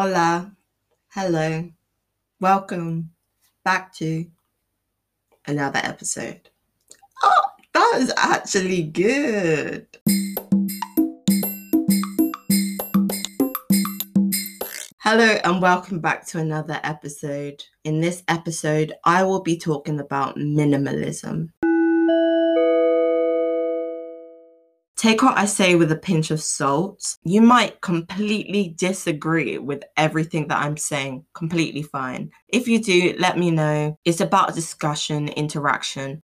Hola, hello, welcome back to another episode. Oh, that is actually good. Hello, and welcome back to another episode. In this episode, I will be talking about minimalism. Take what I say with a pinch of salt. You might completely disagree with everything that I'm saying, completely fine. If you do, let me know. It's about discussion, interaction.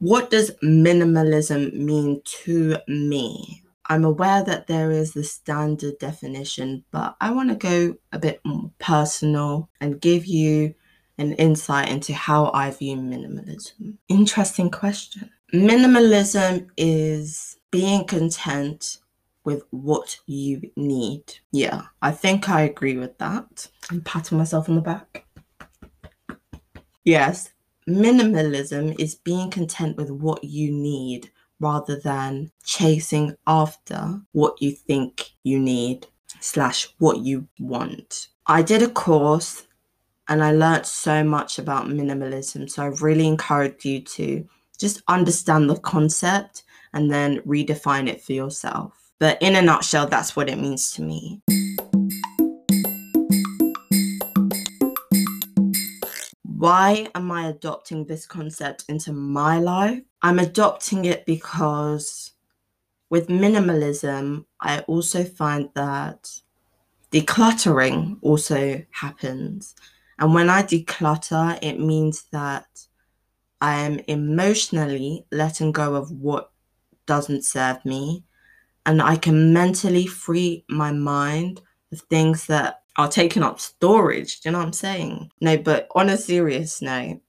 What does minimalism mean to me? I'm aware that there is the standard definition, but I want to go a bit more personal and give you an insight into how I view minimalism. Interesting question. Minimalism is being content with what you need. Yeah, I think I agree with that. I'm patting myself on the back. Yes, minimalism is being content with what you need rather than chasing after what you think you need slash what you want. I did a course and I learned so much about minimalism. So I really encourage you to just understand the concept and then redefine it for yourself. But in a nutshell, that's what it means to me. Why am I adopting this concept into my life? I'm adopting it because with minimalism, I also find that decluttering also happens. And when I declutter, it means that I am emotionally letting go of what doesn't serve me. And I can mentally free my mind of things that are taking up storage. Do you know what I'm saying? No, but on a serious note,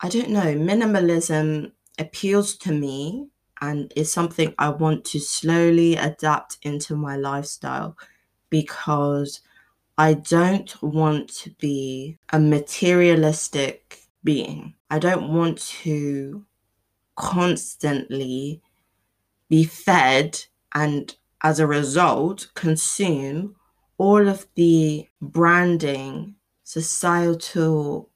I don't know. Minimalism appeals to me and is something I want to slowly adapt into my lifestyle because I don't want to be a materialistic being. I don't want to constantly be fed and as a result consume all of the branding, societal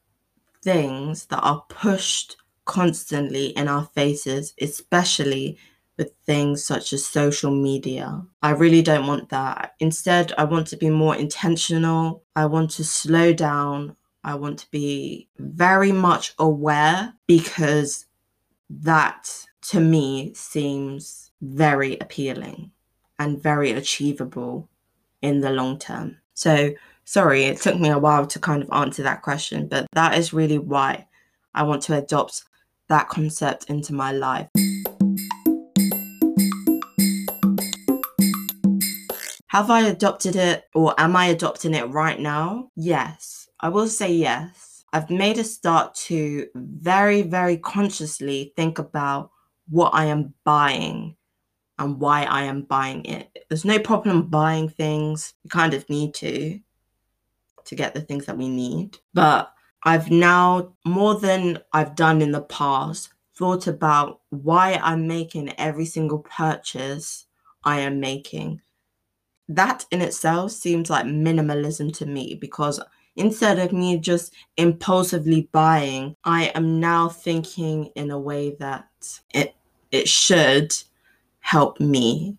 things that are pushed constantly in our faces, especially with things such as social media. I really don't want that. Instead, I want to be more intentional. I want to slow down. I want to be very much aware because that to me seems very appealing and very achievable in the long term. So, sorry, it took me a while to kind of answer that question, but that is really why I want to adopt that concept into my life. Have I adopted it or am I adopting it right now? Yes, I will say yes. I've made a start to very, very consciously think about what I am buying and why I am buying it. There's no problem buying things. We kind of need to to get the things that we need. But I've now, more than I've done in the past, thought about why I'm making every single purchase I am making that in itself seems like minimalism to me because instead of me just impulsively buying, I am now thinking in a way that it it should help me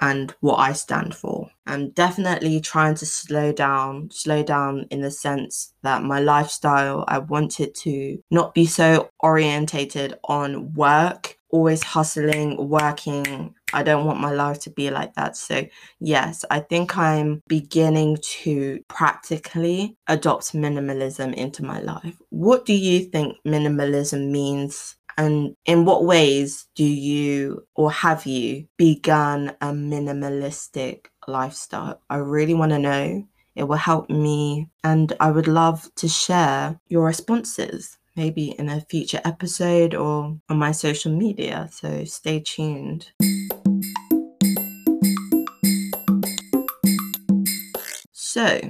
and what I stand for. I'm definitely trying to slow down, slow down in the sense that my lifestyle, I wanted to not be so orientated on work, always hustling, working, I don't want my life to be like that. So, yes, I think I'm beginning to practically adopt minimalism into my life. What do you think minimalism means? And in what ways do you or have you begun a minimalistic lifestyle? I really want to know. It will help me, and I would love to share your responses maybe in a future episode or on my social media. So stay tuned. So,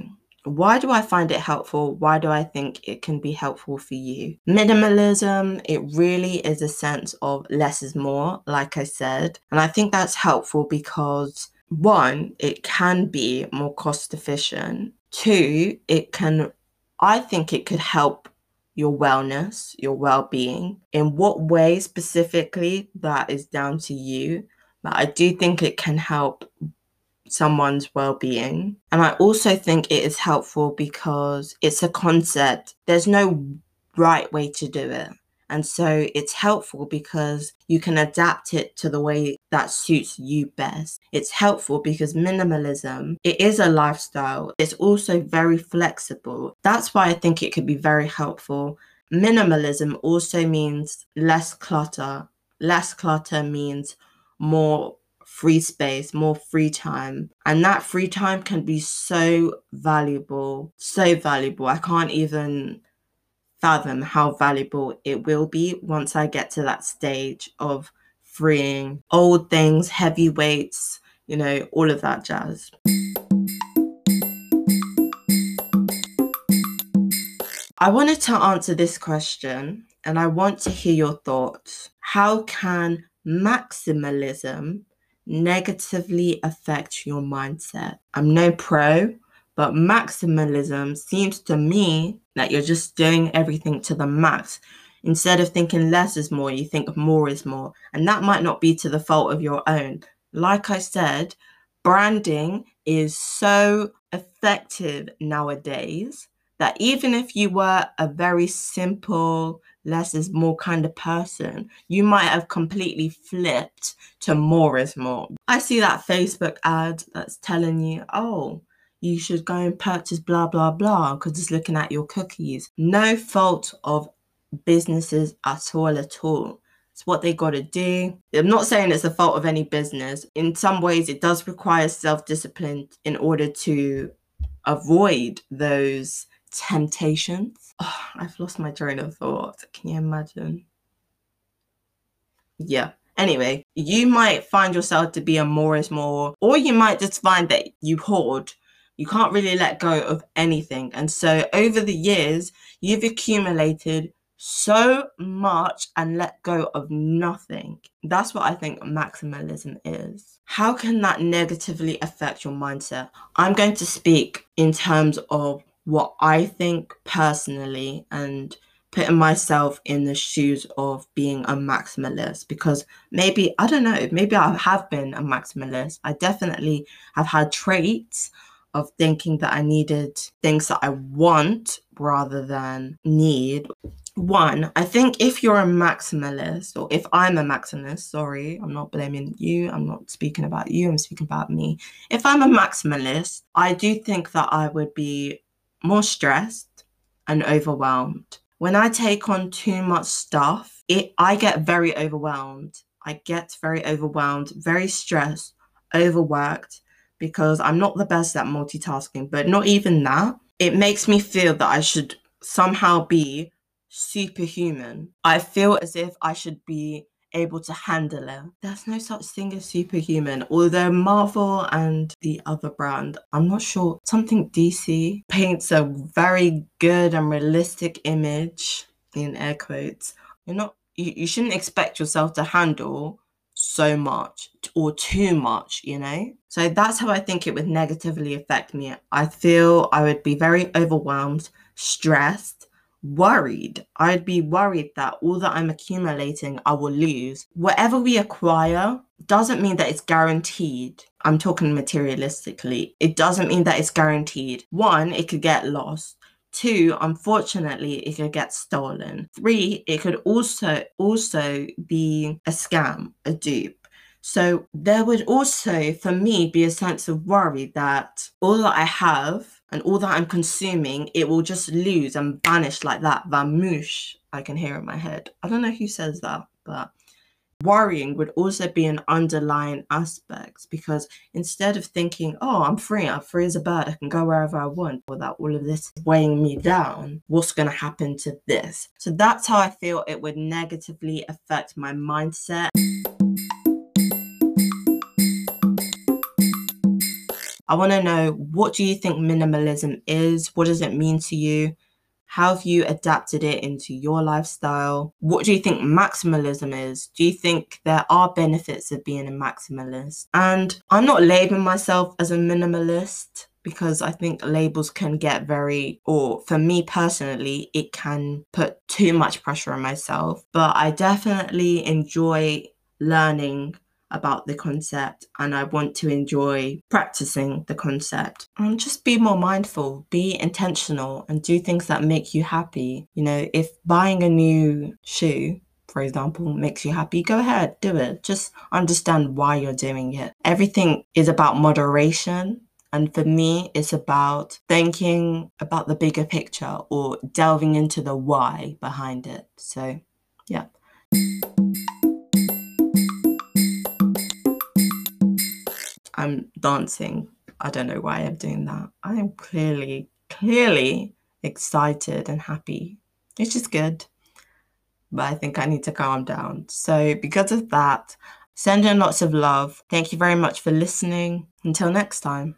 why do I find it helpful? Why do I think it can be helpful for you? Minimalism, it really is a sense of less is more, like I said. And I think that's helpful because one, it can be more cost efficient. Two, it can, I think it could help your wellness, your well being. In what way specifically, that is down to you. But I do think it can help someone's well-being and i also think it is helpful because it's a concept there's no right way to do it and so it's helpful because you can adapt it to the way that suits you best. It's helpful because minimalism, it is a lifestyle. It's also very flexible. That's why I think it could be very helpful. Minimalism also means less clutter. Less clutter means more free space, more free time. And that free time can be so valuable, so valuable. I can't even fathom how valuable it will be once I get to that stage of freeing old things, heavy weights, you know, all of that jazz. I wanted to answer this question and I want to hear your thoughts. How can maximalism negatively affect your mindset. I'm no pro, but maximalism seems to me that you're just doing everything to the max. Instead of thinking less is more, you think more is more. And that might not be to the fault of your own. Like I said, branding is so effective nowadays that even if you were a very simple, less is more kind of person, you might have completely flipped to more is more. I see that Facebook ad that's telling you, oh, you should go and purchase blah, blah, blah, because it's looking at your cookies. No fault of businesses at all, at all. It's what they got to do. I'm not saying it's the fault of any business. In some ways, it does require self discipline in order to avoid those temptations. Oh, I've lost my train of thought. Can you imagine? Yeah. Anyway, you might find yourself to be a more is more, or you might just find that you hoard. You can't really let go of anything. And so over the years, you've accumulated so much and let go of nothing. That's what I think maximalism is. How can that negatively affect your mindset? I'm going to speak in terms of what I think personally and putting myself in the shoes of being a maximalist because maybe I don't know, maybe I have been a maximalist. I definitely have had traits of thinking that I needed things that I want rather than need. One, I think if you're a maximalist, or if I'm a maximalist, sorry, I'm not blaming you, I'm not speaking about you, I'm speaking about me. If I'm a maximalist, I do think that I would be more stressed and overwhelmed. When I take on too much stuff, it I get very overwhelmed. I get very overwhelmed, very stressed, overworked because I'm not the best at multitasking, but not even that. It makes me feel that I should somehow be superhuman. I feel as if I should be able to handle it. There's no such thing as superhuman, although Marvel and the other brand, I'm not sure, something DC paints a very good and realistic image in air quotes. You're not, you, you shouldn't expect yourself to handle so much or too much, you know? So that's how I think it would negatively affect me. I feel I would be very overwhelmed, stressed, worried. I'd be worried that all that I'm accumulating, I will lose. Whatever we acquire doesn't mean that it's guaranteed. I'm talking materialistically. It doesn't mean that it's guaranteed. One, it could get lost. Two, unfortunately, it could get stolen. Three, it could also also be a scam, a dupe. So there would also, for me, be a sense of worry that all that I have and all that I'm consuming, it will just lose and vanish like that. Vamoosh, I can hear in my head. I don't know who says that, but worrying would also be an underlying aspect because instead of thinking, oh, I'm free, I'm free as a bird, I can go wherever I want without all of this weighing me down, what's going to happen to this? So that's how I feel it would negatively affect my mindset. I want to know what do you think minimalism is? What does it mean to you? How have you adapted it into your lifestyle? What do you think maximalism is? Do you think there are benefits of being a maximalist? And I'm not labeling myself as a minimalist because I think labels can get very, or for me personally, it can put too much pressure on myself. But I definitely enjoy learning about the concept and I want to enjoy practicing the concept. And just be more mindful, be intentional, and do things that make you happy. You know, if buying a new shoe for example, makes you happy, go ahead, do it. Just understand why you're doing it. Everything is about moderation and for me, it's about thinking about the bigger picture or delving into the why behind it. So, yeah. I'm dancing. I don't know why I'm doing that. I am clearly, clearly excited and happy, which is good. But I think I need to calm down. So, because of that, send in lots of love. Thank you very much for listening. Until next time.